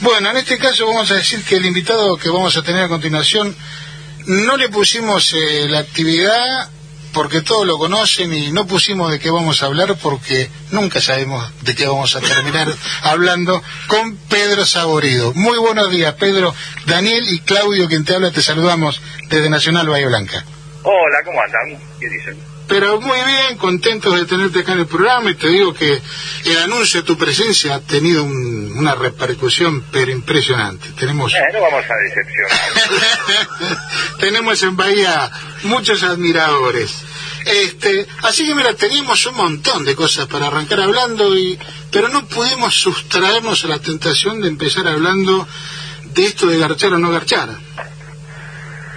Bueno, en este caso vamos a decir que el invitado que vamos a tener a continuación no le pusimos eh, la actividad porque todos lo conocen y no pusimos de qué vamos a hablar porque nunca sabemos de qué vamos a terminar hablando con Pedro Saborido. Muy buenos días, Pedro. Daniel y Claudio, quien te habla, te saludamos desde Nacional Bahía Blanca. Hola, ¿cómo andan? ¿Qué dicen? Pero muy bien, contentos de tenerte acá en el programa y te digo que el anuncio de tu presencia ha tenido una repercusión pero impresionante. Tenemos... Eh, no vamos a decepcionar. Tenemos en Bahía muchos admiradores. Este, así que mira, teníamos un montón de cosas para arrancar hablando, y, pero no pudimos sustraernos a la tentación de empezar hablando de esto de garchar o no garchar.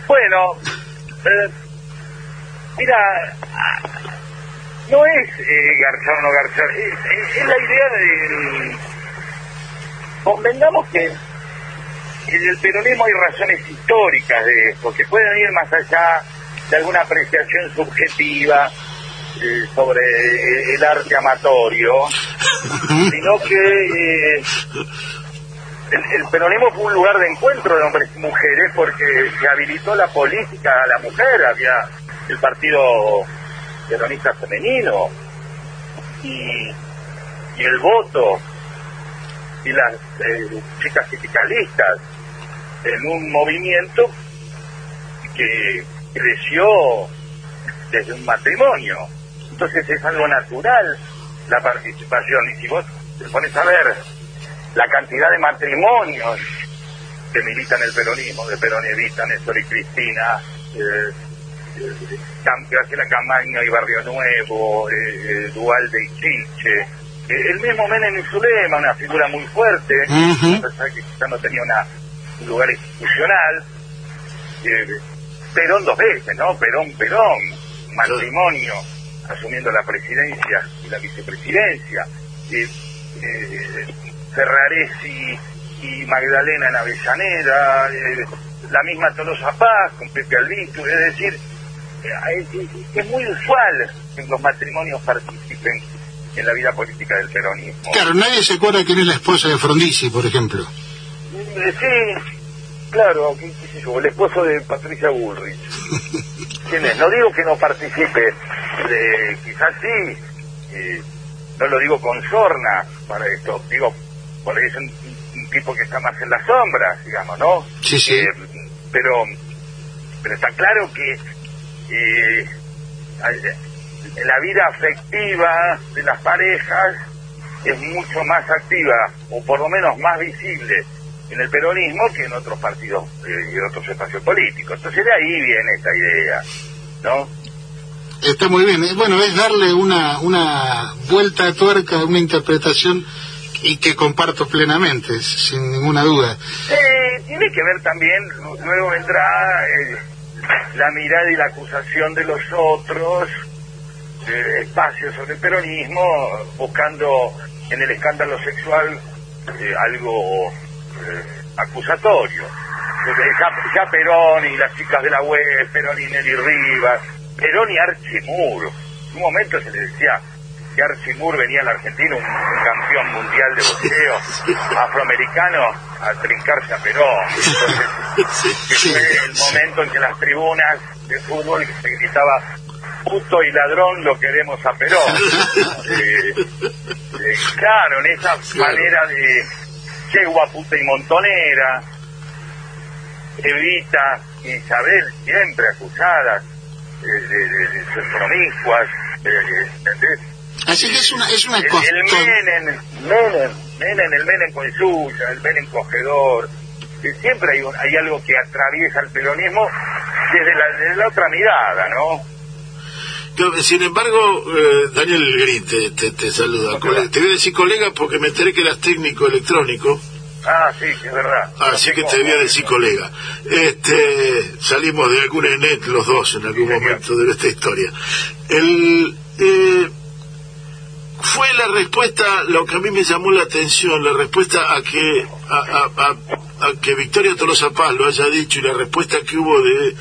Bueno, eh, Mira, no es eh, garchar o no garchar, es, la idea de... Convengamos que en el peronismo hay razones históricas de esto, que pueden ir más allá de alguna apreciación subjetiva eh, sobre el arte amatorio, sino que eh, el, peronismo fue un lugar de encuentro de hombres y mujeres porque se habilitó la política a la mujer, había el partido peronista femenino y, el voto y las eh, chicas sindicalistas en un movimiento que creció desde un matrimonio. Entonces es algo natural la participación. Y si vos te pones a ver la cantidad de matrimonios que militan el peronismo, de Perón Evita, Néstor y Cristina, eh, Graciela Camaño y Barrio Nuevo, eh, Dualde y Chiche. Eh, el mismo Menem y Zulema, una figura muy fuerte, que quizá no tenía una, un lugar institucional. Eh, Perón dos veces, ¿no? Perón, Perón, matrimonio, asumiendo la presidencia y la vicepresidencia. Eh, Ferraresi y Magdalena en Avellaneda, la misma Tolosa Paz con Pepe Albizu, es decir, es muy usual que los matrimonios participen en la vida política del peronismo. Claro, nadie se acuerda quién es la esposa de Frondizi, por ejemplo. Eh, sí, claro, qué, sé yo, el esposo de Patricia Bullrich. ¿Quién es? No digo que no participe, quizás sí, eh, no lo digo con sorna para esto, digo, porque es un, tipo que está más en las sombras, digamos, ¿no? Sí, sí. Eh, pero, pero está claro que eh, la vida afectiva de las parejas es mucho más activa, o por lo menos más visible en el peronismo que en otros partidos eh, y en otros espacios políticos. Entonces de ahí viene esta idea, ¿no? Está muy bien. Eh, bueno, es darle una, una vuelta de tuerca, una interpretación y que comparto plenamente, sin ninguna duda. tiene que ver también, luego vendrá la mirada y la acusación de los otros, espacios sobre el peronismo, buscando en el escándalo sexual eh, algo eh, acusatorio. Ya, Perón y las chicas de la web, Perón y Nelly Rivas, Perón y Archimur. En un momento se le decía que Archimur venía a la Argentina, un, campeón mundial de boxeo afroamericano, a trincarse a Perón. Entonces, fue el momento en que las tribunas de fútbol se gritaba puto y ladrón lo queremos a Perón. Eh, eh, claro, en esa manera de yegua, puta y montonera, Evita y Isabel siempre acusadas de, de, de ser promiscuas, Así que es una, es una el, el Menem, Menem, Menem, el Menem con suya, el Menem cogedor, siempre hay, hay algo que atraviesa el peronismo desde la, desde la otra mirada, ¿no? sin embargo, eh, Daniel Gris te, te, saluda. Te voy a decir colega porque me enteré que eras técnico electrónico. Ah, sí, es verdad. Así que te voy a decir colega. Este, salimos de alguna net los dos en algún momento de esta historia. El, eh, fue la respuesta, lo que a mí me llamó la atención, la respuesta a que a, que Victoria Tolosa Paz lo haya dicho y la respuesta que hubo de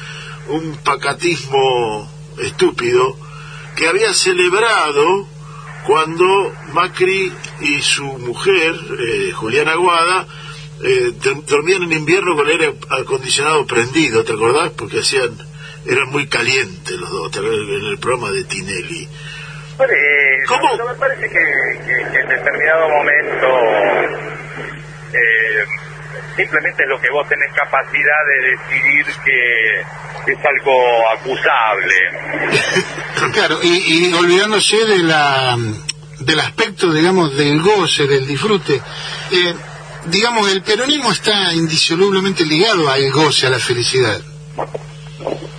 un pacatismo estúpido que había celebrado cuando Macri y su mujer, eh, Juliana Aguada, eh, dormían en invierno con el aire acondicionado prendido, ¿te acordás? Porque hacían, eran muy calientes los dos, en el programa de Tinelli. ¿Cómo? me parece que, en determinado momento eh, simplemente es lo que vos tenés capacidad de decidir que es algo acusable. claro, y, y olvidándose de la del aspecto, digamos, del goce, del disfrute. Eh, digamos, el peronismo está indisolublemente ligado al goce, a la felicidad.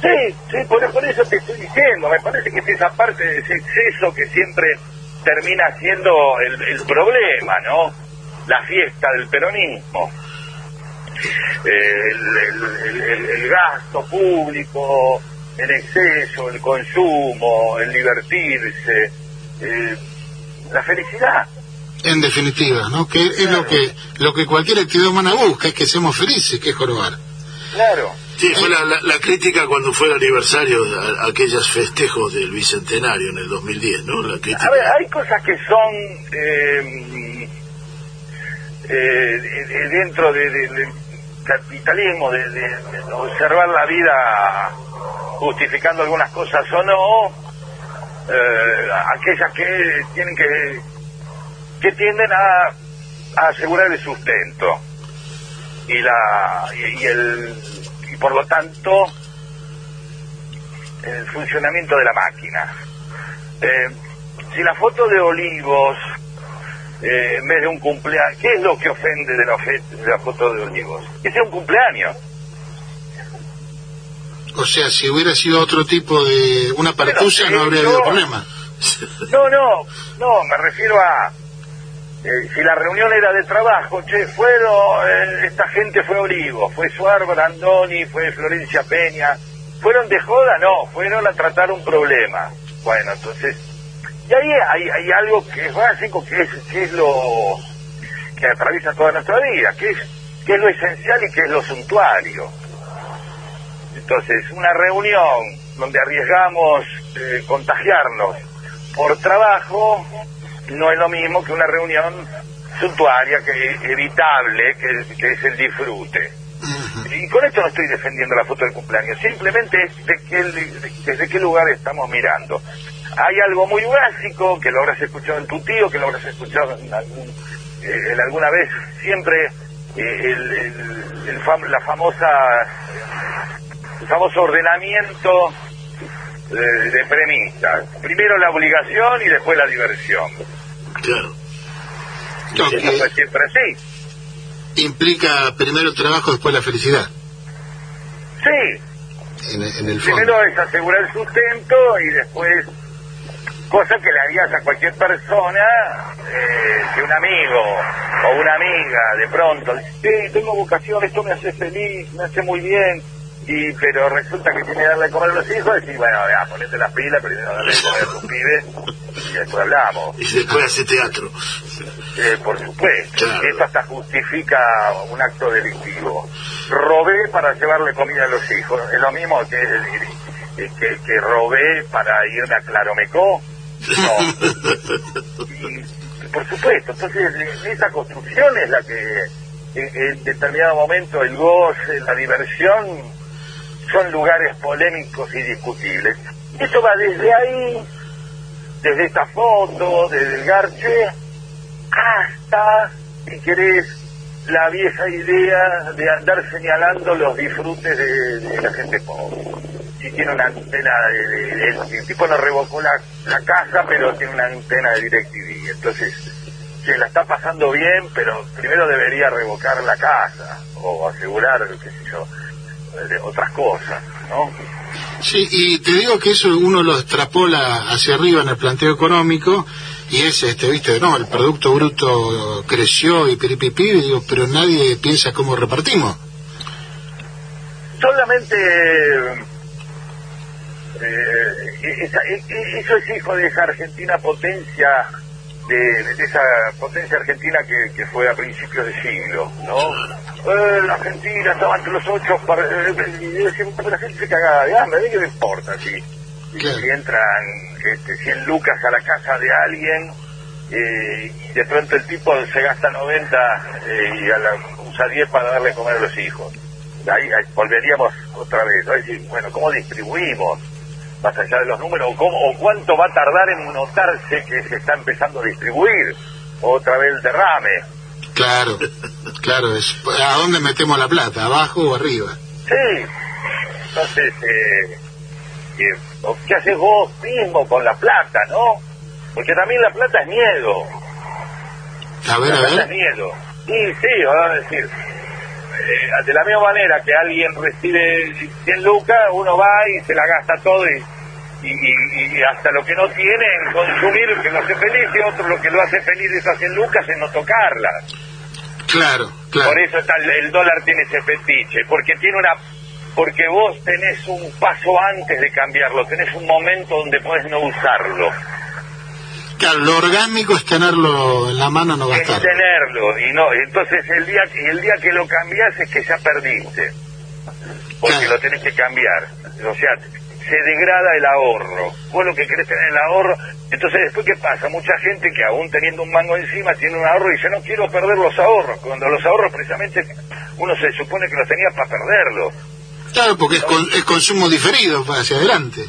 Sí, sí, por, eso te estoy diciendo, me parece que es esa parte de ese exceso que siempre termina siendo el, problema, ¿no? La fiesta del peronismo. el, gasto público, el exceso, el consumo, el divertirse, eh, la felicidad. En definitiva, ¿no? Que es lo que lo que cualquier actividad humana busca, es que seamos felices, que es jorobar. Claro. Sí, fue la, la, crítica cuando fue el aniversario de aquellos festejos del Bicentenario en el 2010, ¿no? La crítica. A ver, hay cosas que son eh, eh, dentro del capitalismo, de, observar la vida justificando algunas cosas o no, eh, aquellas que tienen que que tienden a asegurar el sustento y la y, el y por lo tanto el funcionamiento de la máquina eh, si la foto de Olivos eh, en vez de un cumpleaños ¿qué es lo que ofende de la, de la foto de Olivos? que sea un cumpleaños o sea, si hubiera sido otro tipo de una partusa no habría habido problema. No, no, no, me refiero a eh, si la reunión era de trabajo, che, fueron, esta gente fue Olivo, fue Suárez Andoni, fue Florencia Peña, ¿fueron de joda? No, fueron a tratar un problema. Bueno, entonces, y ahí hay, algo que es básico, que es, que es lo que atraviesa toda nuestra vida, que es, que es lo esencial y que es lo suntuario. Entonces, una reunión donde arriesgamos eh, contagiarnos por trabajo no es lo mismo que una reunión suntuaria, que es evitable, que, es el disfrute. Y con esto no estoy defendiendo la foto del cumpleaños, simplemente es de qué, desde qué lugar estamos mirando. Hay algo muy básico que lo habrás escuchado en tu tío, que lo habrás escuchado en, eh, alguna vez, siempre eh, el, la famosa el famoso ordenamiento de, premisas. Primero la obligación y después la diversión. Claro. Eso fue siempre así. Implica primero el trabajo, después la felicidad. Sí. En, el Primero es asegurar el sustento y después cosa que le harías a cualquier persona eh, que un amigo o una amiga de pronto dice, tengo vocación, esto me hace feliz, me hace muy bien, y pero resulta que tiene que darle de comer a los hijos, y bueno, ya, ponete las pilas, primero darle de comer a tus pibes, y después hablamos. Y después hace teatro. Eh, por supuesto, esto hasta justifica un acto delictivo. Robé para llevarle comida a los hijos, es lo mismo que, que, que robé para irme a Claromecó. No. y, por supuesto, entonces esa construcción es la que en determinado momento el goce, la diversión son lugares polémicos y discutibles. Eso va desde ahí, desde esta foto, desde el garche, hasta, si querés, la vieja idea de andar señalando los disfrutes de, la gente pobre. Si tiene una antena, de, el tipo no revocó la, la casa, pero tiene una antena de DirecTV. Entonces, se la está pasando bien, pero primero debería revocar la casa o asegurar, qué sé yo, de otras cosas, ¿no? Sí, y te digo que eso uno lo extrapola hacia arriba en el planteo económico y es, este, viste, no, el Producto Bruto creció y piripipi, digo, pero nadie piensa cómo repartimos. Solamente eh, eso es hijo de esa Argentina potencia de, esa potencia argentina que, que, fue a principios de siglo, ¿no? Eh, la Argentina estaba entre los ocho, para, eh, y la gente se cagaba de hambre, ¿a mí qué me importa si, si entran este, 100 lucas a la casa de alguien eh, y de pronto el tipo se gasta 90 eh, y a la, usa 10 para darle comer a los hijos. Ahí, volveríamos otra vez. Bueno, ¿cómo distribuimos? Más allá de los números, ¿cómo, ¿o cuánto va a tardar en notarse que se está empezando a distribuir? Otra vez el derrame. Claro, claro, es, ¿a dónde metemos la plata? ¿Abajo o arriba? Sí, entonces, eh, ¿qué haces vos mismo con la plata, no? Porque también la plata es miedo. A ver, la a plata ver. es miedo. Sí, sí, van a decir. Eh, de la misma manera que alguien recibe 100 lucas, uno va y se la gasta todo y, y, y- y hasta lo que no tiene en consumir, que lo hace feliz, y otro lo que lo hace feliz esas 100 lucas es no tocarla. Claro, claro. Por eso está el, el dólar tiene ese fetiche, porque tiene una porque vos tenés un paso antes de cambiarlo, tenés un momento donde podés no usarlo, Claro, lo orgánico es tenerlo en la mano, no es gastarlo. tenerlo y no, entonces el día que el día que lo cambiás es que ya perdiste, porque Claro. lo tenés que cambiar, o sea, se degrada el ahorro, vos lo que querés tener el ahorro, entonces después qué pasa, mucha gente que aún teniendo un mango encima tiene un ahorro y dice no quiero perder los ahorros, cuando los ahorros precisamente uno se supone que los tenía para perderlos. Claro, porque es, con- es consumo diferido para hacia adelante.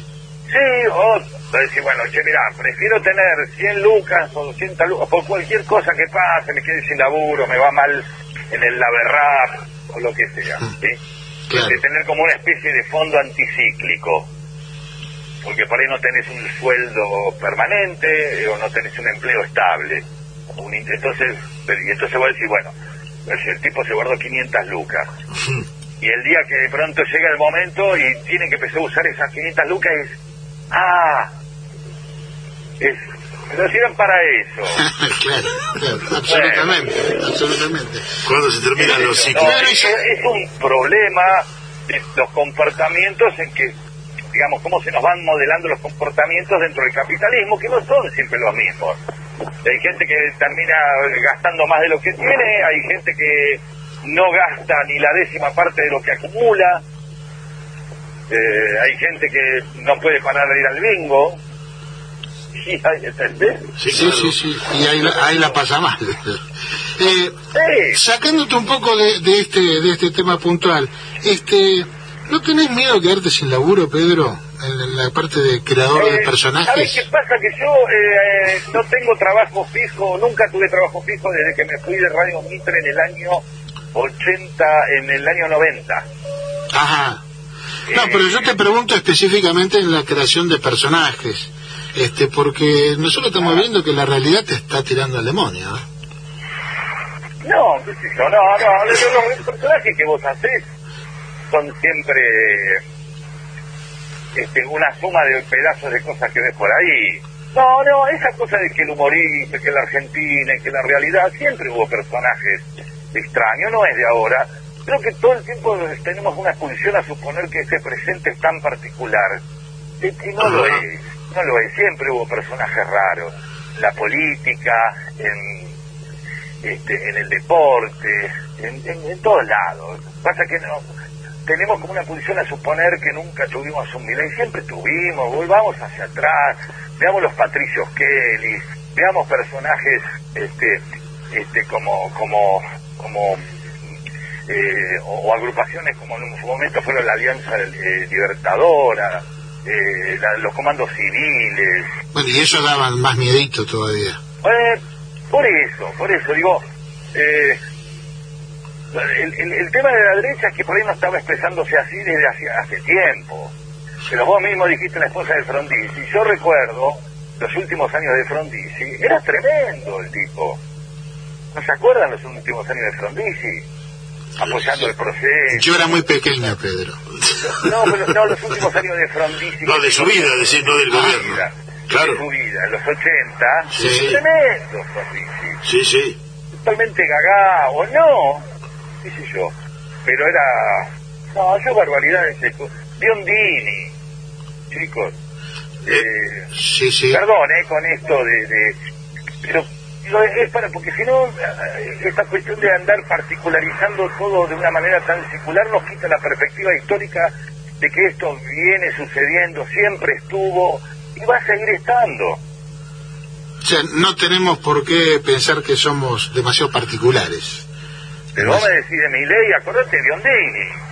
Sí, o decir, bueno, che, mirá, prefiero tener 100 lucas o 200 lucas por cualquier cosa que pase, me quede sin laburo, me va mal en el laberrap o lo que sea, ¿sí? Claro. De tener como una especie de fondo anticíclico. Porque por ahí no tenés un sueldo permanente eh, o no tenés un empleo estable. Un entonces, y entonces voy a decir, bueno, pues el tipo se guardó 500 lucas. Y el día que de pronto llega el momento y tienen que empezar a usar esas 500 lucas es, ah, es, lo sirven para eso. claro, claro, absolutamente, absolutamente. Cuando se terminan los No, ciclos. es, es un problema de los comportamientos en que, digamos, cómo se nos van modelando los comportamientos dentro del capitalismo, que no son siempre los mismos. Hay gente que termina gastando más de lo que tiene, hay gente que no gasta ni la décima parte de lo que acumula, eh, hay gente que no puede parar de ir al bingo. Sí. Sí, Sí, sí, sí, y ahí, la- ahí la pasa mal. Eh, Sí. sacándote un poco de, de este de este tema puntual, este, ¿no tenés miedo de quedarte sin laburo, Pedro? En la parte de creador de Eh, ¿Sabes personajes. qué pasa? Que yo eh, no tengo trabajo fijo, nunca tuve trabajo fijo desde que me fui de Radio Mitre en el año 80, en el año 90. Ajá. No, pero yo te pregunto específicamente en la creación de personajes, este, porque nosotros estamos viendo que la realidad te está tirando al demonio. ¿eh? No, qué sé yo, no, no, los, personajes que vos hacés son siempre este, una suma de pedazos de cosas que ves por ahí. No, no, esa cosa de que el humorista, que la Argentina, que la realidad, siempre hubo personajes extraños, no es de ahora. Creo que todo el tiempo tenemos una expulsión a suponer que ese presente es tan particular. Que no lo es, no lo es, siempre hubo personajes raros. En la política, en, este, en el deporte, en, en- en todos lados. Pasa que no, tenemos como una posición a suponer que nunca tuvimos un Milei, siempre tuvimos, volvamos hacia atrás, veamos los Patricios Kelly, veamos personajes este, este, como, como, como eh, o, o agrupaciones como en su momento fueron la Alianza eh, Libertadora, eh, la- los comandos civiles, Bueno, y eso daba más miedito todavía. eh, por eso, por eso digo, el, el- el tema de la derecha es que por ahí no estaba expresándose así desde hace, hace tiempo. Pero vos mismo dijiste la esposa de Frondizi. Yo recuerdo los últimos años de Frondizi. Era tremendo el tipo. ¿No se acuerdan los últimos años de Frondizi? Apoyando el proceso. Yo era muy pequeña, Pedro. No, pero no, los últimos años de Frondizi. No, de su vida, decir, no del De su gobierno. vida, Claro. De su vida, en los 80. Sí. Tremendo Frondizi Sí, sí. totalmente gaga o no, qué sé yo, pero era, no, yo barbaridades, Biondini, chicos, eh, Sí, sí. perdón, eh, con esto de, de pero es para, porque si no, eh, esta cuestión de andar particularizando todo de una manera tan circular nos quita la perspectiva histórica de que esto viene sucediendo, siempre estuvo y va a seguir estando. O sea, no tenemos por qué pensar que somos demasiado particulares. Pero vos me decís de mi ley, acordate de Biondini.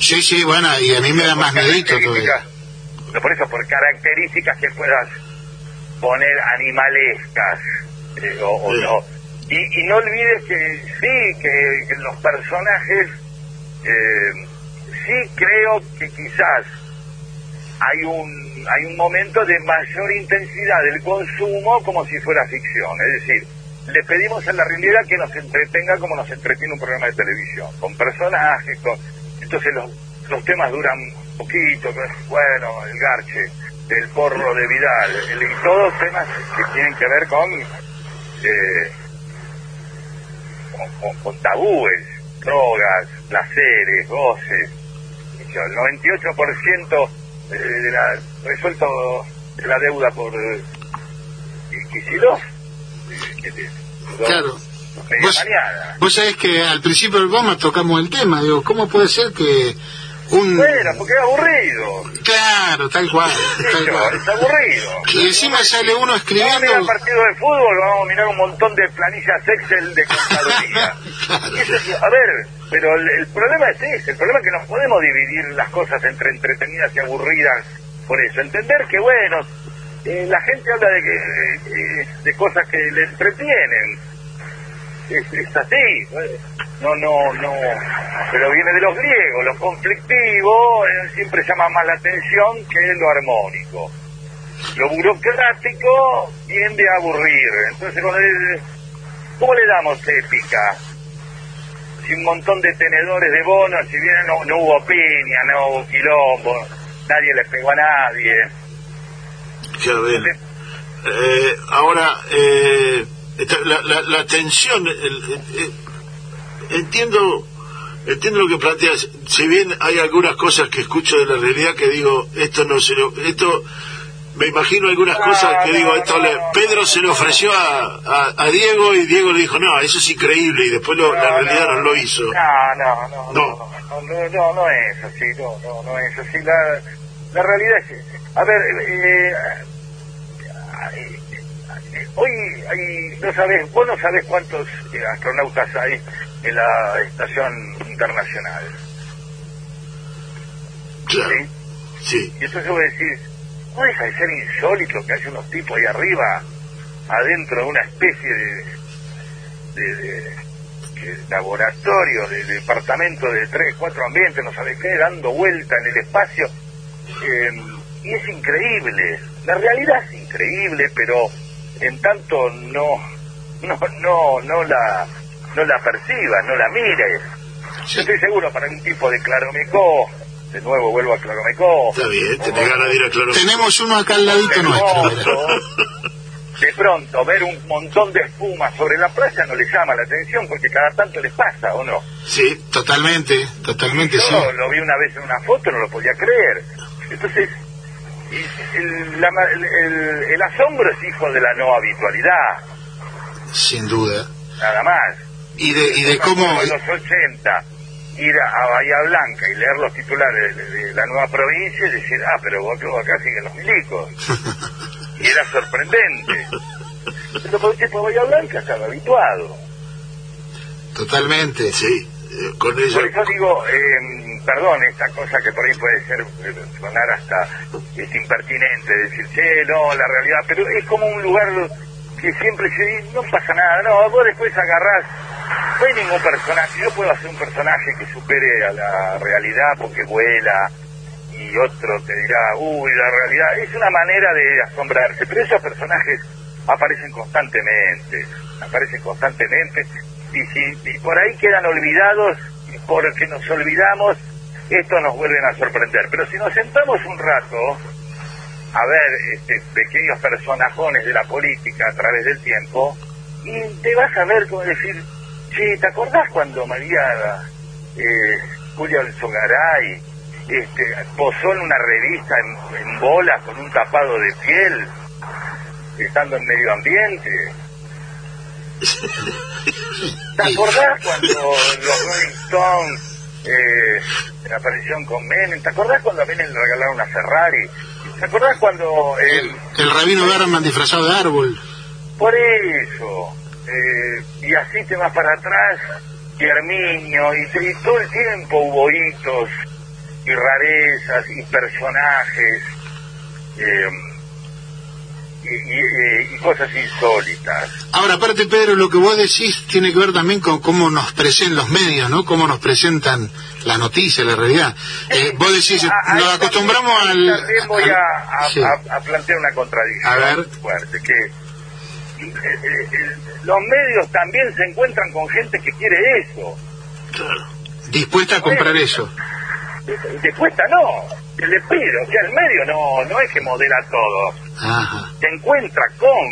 Sí, sí, bueno, y a mí me da más medito todavía. Por eso, por características que puedas poner animalescas. Eh, o, no. Y, y no olvides que sí, que, que los personajes, eh, sí creo que quizás hay un, hay un momento de mayor intensidad del consumo como si fuera ficción. Es decir, le pedimos a la realidad que nos entretenga como nos entretiene un programa de televisión, con personajes, con... entonces los, los temas duran poquito, bueno, el garche, el porro de Vidal, el- y todos temas que tienen que ver con, eh, con, con- con tabúes, drogas, placeres, goces. El 98% de, de la, resuelto de la deuda por eh, Kicillof. eh, eh, Claro. Vos, vos sabés que al principio del programa tocamos el tema, digo, ¿cómo puede ser que un... Bueno, porque es aburrido. Claro, tal cual, tal cual. es aburrido. Y encima sale uno Vamos a escribiendo... mirar partido de fútbol, vamos a mirar un montón de planillas Excel de contaduría. Claro. Es- a ver, pero el, el problema es ese, el problema es que no podemos dividir las cosas entre entretenidas y aburridas por eso. Entender que, bueno, eh, la gente habla de, que, eh, de cosas que le entretienen. Es, es así. No, no, no. Pero viene de los griegos. Lo conflictivo eh, siempre llama más la atención que lo armónico. Lo burocrático tiende a aburrir. Entonces, ¿cómo le damos épica? Si un montón de tenedores de bonos, si bien no, no hubo piña, no hubo quilombo, nadie le pegó a nadie. Ya ven. Eh, ahora, eh, la, la, la tensión, el- el- eh, entiendo entiendo lo que planteas, si bien hay algunas cosas que escucho de la realidad que digo, esto no se lo, esto, me imagino algunas No, cosas que no, digo, esto no, le, no, Pedro no, se le no, ofreció a, a, a Diego y Diego le dijo, no, eso es increíble y después lo- la realidad no, lo hizo. No, no, no, No. no, no, no, no, no es así, no, no, no es así. La, la realidad es, a ver, eh, eh, hoy hay, no sabes, vos no sabés cuántos eh, astronautas hay en la estación internacional. Claro, ¿sí? sí, Y entonces vos decís, no deja de ser insólito que haya unos tipos ahí arriba, adentro de una especie de, de, de- de laboratorio, de, departamento de tres, cuatro ambientes, no sabes qué, dando vuelta en el espacio. Eh, y es increíble. La realidad es increíble, pero en tanto no, no, no, no la, no la percibas, no la mires. Yo estoy seguro para un tipo de Claromecó, de nuevo vuelvo a Claromecó. está bien, tenés ganas de ir a Claro. Tenemos uno acá al ladito nuestro. de pronto ver un montón de espuma sobre la playa no les llama la atención porque cada tanto les pasa, ¿o no? Sí, Totalmente, totalmente Yo sí. lo vi una vez en una foto, no lo podía creer. Entonces, la el- el- el asombro es hijo de la no habitualidad, Sin duda. nada más. Y de, y de cómo... En los 80, ir a, Bahía Blanca y leer los titulares de, de la nueva provincia y decir, ah, pero vos, acá siguen los milicos. y era sorprendente. Pero por de Bahía Blanca estaba habituado. Totalmente. sí, eh, con eso. Por eso digo, eh, perdón, esta cosa que por ahí puede ser, sonar hasta es impertinente, decir, che, no, la realidad, pero es como un lugar que siempre se no pasa nada, no, vos después agarrás, no hay ningún personaje, yo puedo hacer un personaje que supere a la realidad porque vuela, y otro te dirá, uy, la realidad, es una manera de asombrarse, pero esos personajes aparecen constantemente, aparecen constantemente, y si y por ahí quedan olvidados, porque nos olvidamos, esto nos vuelven a sorprender. Pero si nos sentamos un rato a ver este, pequeños personajones de la política a través del tiempo, y te vas a ver como decir, che, ¿te acordás cuando María eh, Julia Alzogaray este, posó en una revista en bolas con un tapado de piel, estando en medio ambiente? ¿Te acordás cuando los Rolling Stones eh, aparecieron con Menem? ¿Te acordás cuando a Menem le regalaron una Ferrari? ¿Te acordás cuando... eh, El, el rabino Berman disfrazado de árbol. por eso, eh, y así te vas para atrás y Herminio, y, y todo el tiempo hubo hitos y rarezas y personajes eh, y, y- y cosas insólitas. Ahora, aparte, Pedro, lo que vos decís tiene que ver también con cómo nos presentan los medios, ¿no? Cómo nos presentan la noticia, la realidad. Eh, vos decís, A- nos acostumbramos también- al... También voy al- a, a- sí. a- a plantear una contradicción A ver. fuerte, que eh, eh, eh, los medios también se encuentran con gente que quiere eso. Claro. Dispuesta a comprar eso. Te cuesta no, que le pido, o sea, el medio no, no es que modela todo, Ajá. se encuentra con...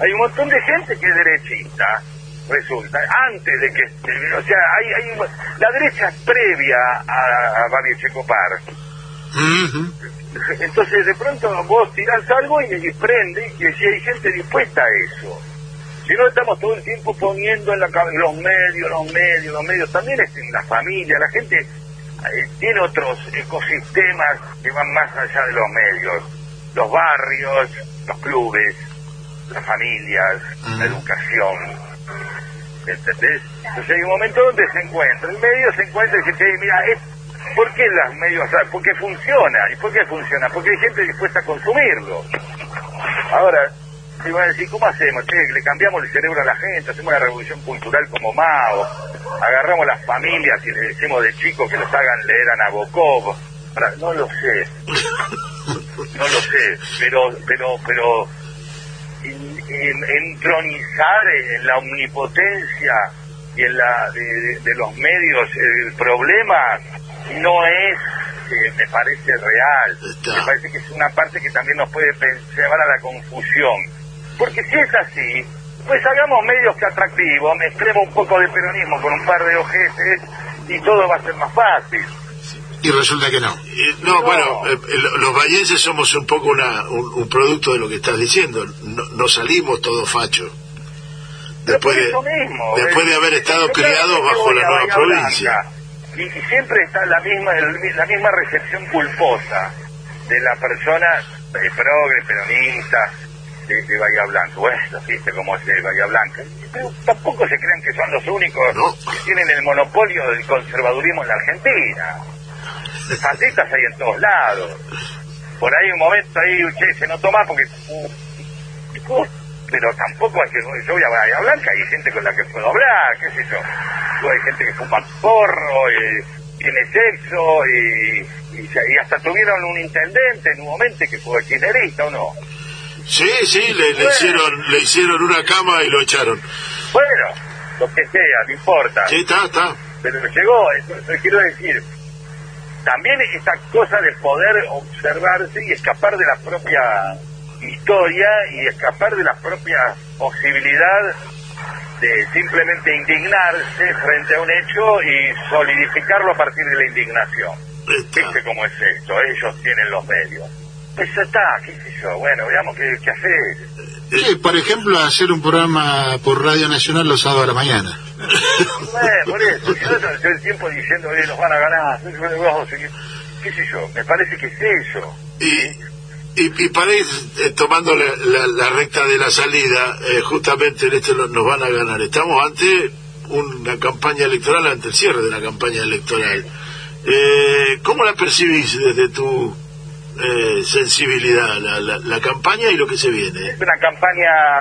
Hay un montón de gente que es derechista, resulta, antes de que... O sea, hay, hay la derecha es previa a, a Babi Checopar. Entonces de pronto vos tirás algo y, y prende, y si hay gente dispuesta a eso. Si no estamos todo el tiempo poniendo en la cabeza los medios, los medios, los medios, también es en la familia, la gente eh, tiene otros ecosistemas que van más allá de los medios, los barrios, los clubes, las familias, la educación. ¿Entendés? Entonces hay un momento donde se encuentra, el medio se encuentra y dice, "Che, mira, es, ¿por qué los medios? o sea, Porque funciona. ¿Y por qué funciona? Porque hay gente dispuesta a consumirlo. Ahora, se van a decir, ¿cómo hacemos? Che, le cambiamos el cerebro a la gente, hacemos una revolución cultural como Mao, agarramos las familias y le decimos de chicos que los hagan leer a Nabokov. Ahora, no lo sé, no lo sé, pero, pero, pero en- en- entronizar en la omnipotencia y en la de, de- de los medios el problema no es eh, me parece real. Me parece que es una parte que también nos puede llevar a la confusión. Porque si es así pues hagamos medios que atractivos mezclemos un poco de peronismo con un par de ojetes y todo va a ser más fácil Y resulta que no. Eh, no, bueno, eh, eh, lo- los vallenses somos un poco una, un, un producto de lo que estás diciendo. No, no salimos todos fachos. Después de, eso mismo, después de haber estado criados bajo la nueva provincia. Blanca, Y, y siempre está la misma el- la misma recepción culposa de la persona eh, progre, peronista, de, de Bahía Blanca. Bueno, viste cómo es de Bahía Blanca. Pero tampoco se crean que son los únicos No. que tienen el monopolio del conservadurismo en la Argentina. Fascistas hay en todos lados. Por ahí un momento ahí, che, se no toma porque... uh, pero tampoco es que yo voy a Bahía Blanca y hay gente con la que puedo hablar, qué sé yo. Luego hay gente que fuma porro, y tiene sexo y, y, y hasta tuvieron un intendente en un momento que fue kirchnerista o no. Sí, sí, le, hicieron, le hicieron una cama y lo echaron. Bueno, lo que sea, no importa. Sí, está, está. pero llegó, eso, eso quiero decir, también esta cosa de poder observarse y escapar de la propia historia y escapar de la propia posibilidad de simplemente indignarse frente a un hecho y solidificarlo a partir de la indignación. ¿Viste cómo es esto? Ellos tienen los medios. Pues ya está, qué sé yo, bueno, veamos qué, qué haces. Sí, por ejemplo, hacer un programa por Radio Nacional los sábados a la mañana. Bueno, por eso, yo no todo el tiempo diciendo, oye, nos van a ganar, qué sé yo, me parece que es eso. Y, y, y para ir eh, tomando la, la- la recta de la salida, eh, justamente en este nos van a ganar. Estamos ante una campaña electoral, ante el cierre de la campaña electoral. Eh, ¿Cómo la percibís desde tu eh, sensibilidad, la, la, la campaña y lo que se viene? Es una campaña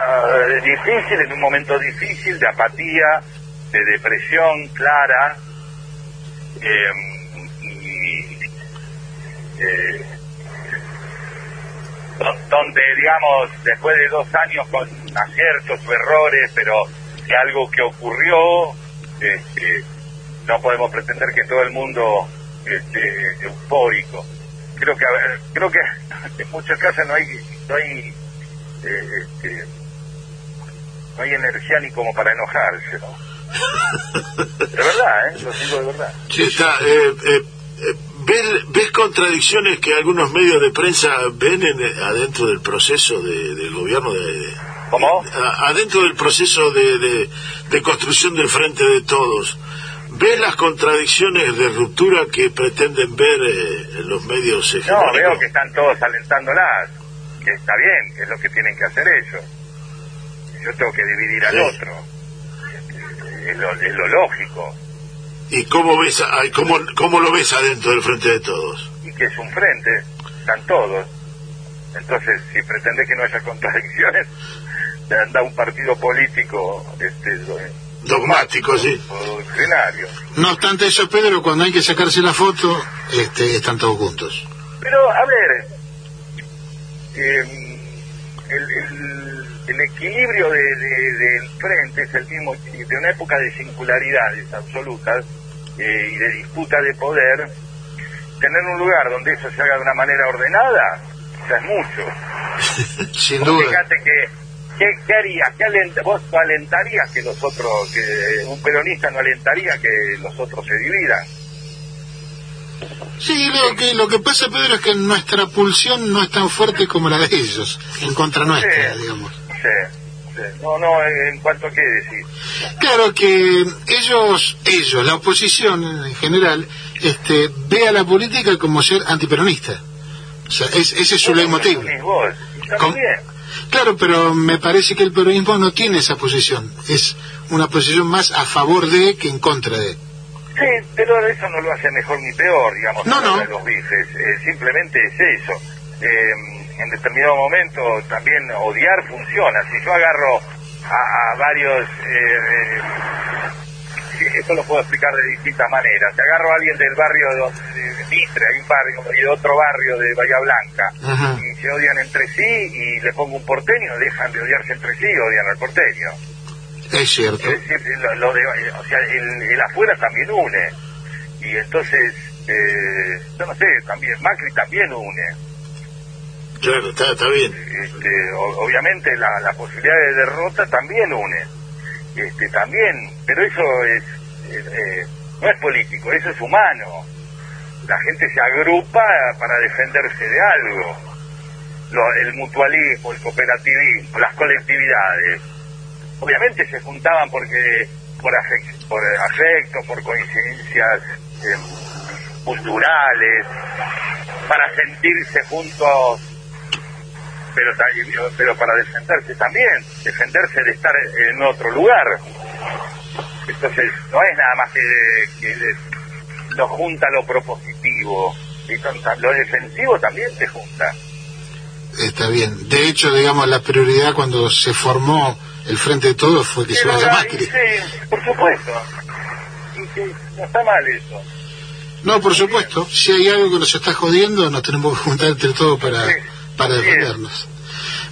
eh, difícil, en un momento difícil, de apatía, de depresión clara, y eh, do- donde, digamos, después de dos años con aciertos o errores, pero que algo que ocurrió, este, no podemos pretender que todo el mundo esté eufórico. Creo que, a ver, creo que en muchos casos no hay, no hay, eh, este, no hay energía ni como para enojarse, ¿no? De verdad, ¿eh? Lo digo de verdad. Sí, está, eh, eh, eh, ¿ves, ves contradicciones que algunos medios de prensa ven en- eh, adentro del proceso de- del gobierno de, ¿Cómo? adentro del proceso de, de- de construcción del frente de todos ¿ves las contradicciones de ruptura que pretenden ver eh, en los medios No, hegemónicos? veo que están todos alentándolas, que está bien, que es lo que tienen que hacer ellos. Yo tengo que dividir al Sí. otro. es lo, es lo lógico. ¿Y cómo, ves, a- cómo, cómo lo ves adentro del frente de todos? Y que es un frente, están todos. Entonces, si pretende que no haya contradicciones, anda un partido político este, Dogmático, sí. No obstante eso, Pedro, cuando hay que sacarse la foto, este, están todos juntos. Pero, a ver, eh, el, el- el equilibrio de- de- del frente es el mismo de una época de singularidades absolutas eh, y de disputa de poder. Tener un lugar donde eso se haga de una manera ordenada, ya es mucho. Sin duda. fíjate que, ¿qué, qué harías? ¿Qué alent- ¿Vos alentarías que los otros, que un peronista no alentaría que los otros se dividan? Sí, lo que, lo que pasa, Pedro, es que nuestra pulsión no es tan fuerte como la de ellos, en contra nuestra, Sí. digamos. Sí, sí. No, no, en cuanto a qué decir. Claro que ellos, ellos, la oposición en general, este, ve a la política como ser antiperonista. O sea, es- ese es su leitmotiv. Asumís Claro, pero me parece que el peronismo no tiene esa posición. Es una posición más a favor de que en contra de. Sí, pero eso no lo hace mejor ni peor, digamos, No, no. de los bifes. Eh, simplemente es eso. Eh, en determinado momento también odiar funciona. Si yo agarro a, a varios... eh, esto lo puedo explicar de distintas maneras. Si agarro a alguien del barrio de, de Mitre, hay un barrio, y de otro barrio de Bahía Blanca, Ajá. y se odian entre sí, y le pongo un porteño, dejan de odiarse entre sí odian al porteño. Es cierto. Es decir, lo, lo de, o sea, el, el afuera también une. Y entonces, eh, yo no sé, también, Macri también une. Claro, está, está bien. Este, o- obviamente la, la posibilidad de derrota también une. Este, también, pero eso es, eh, no es político, eso es humano. La gente se agrupa para defenderse de algo. El mutualismo, el cooperativismo, las colectividades. Obviamente se juntaban porque por afecto, por coincidencias eh, culturales, para sentirse juntos pero, pero para defenderse también, defenderse de estar en otro lugar. Entonces, no es nada más que, que lo junta lo propositivo, y lo defensivo también se junta. Está bien. De hecho, digamos, la prioridad cuando se formó el Frente de Todos fue que se vaya Macri. sí, por supuesto. Y sí, no está mal eso. No, por supuesto. Si hay algo que nos está jodiendo, nos tenemos que juntar entre todos para, Sí. Para defendernos.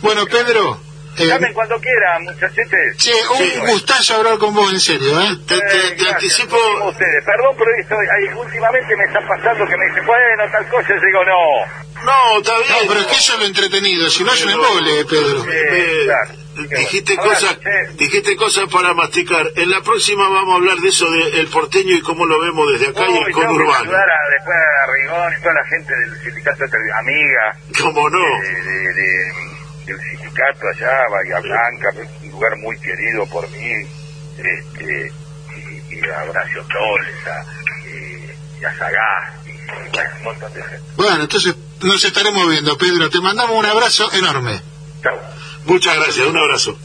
Bueno, Pedro, eh, Llamen cuando quieran, muchachetes. che, un Sí. gustazo hablar con vos, en serio, ¿eh? Te, Eh, te gracias, anticipo, ustedes. Perdón, pero estoy, ahí, últimamente me está pasando que me dicen, bueno, tal cosa, y digo, no. no, está bien. No, pero es que eso es lo entretenido, si no es un embole, Pedro. Eh, claro. Dijiste Ahora, cosas che, dijiste cosas para masticar en la próxima vamos a hablar de eso del porteño y cómo lo vemos desde acá y Uy, el conurbano a, después a Rigón y toda la gente del sindicato, de- amiga cómo no de, de- de- del sindicato allá, Bahía Blanca, un lugar muy querido por mí, este, y, y a Horacio Toles, a, y, y a Sagasti, y bueno, un montón de gente. Bueno, entonces nos estaremos viendo, Pedro. Te mandamos un abrazo enorme. Chau. Muchas gracias un abrazo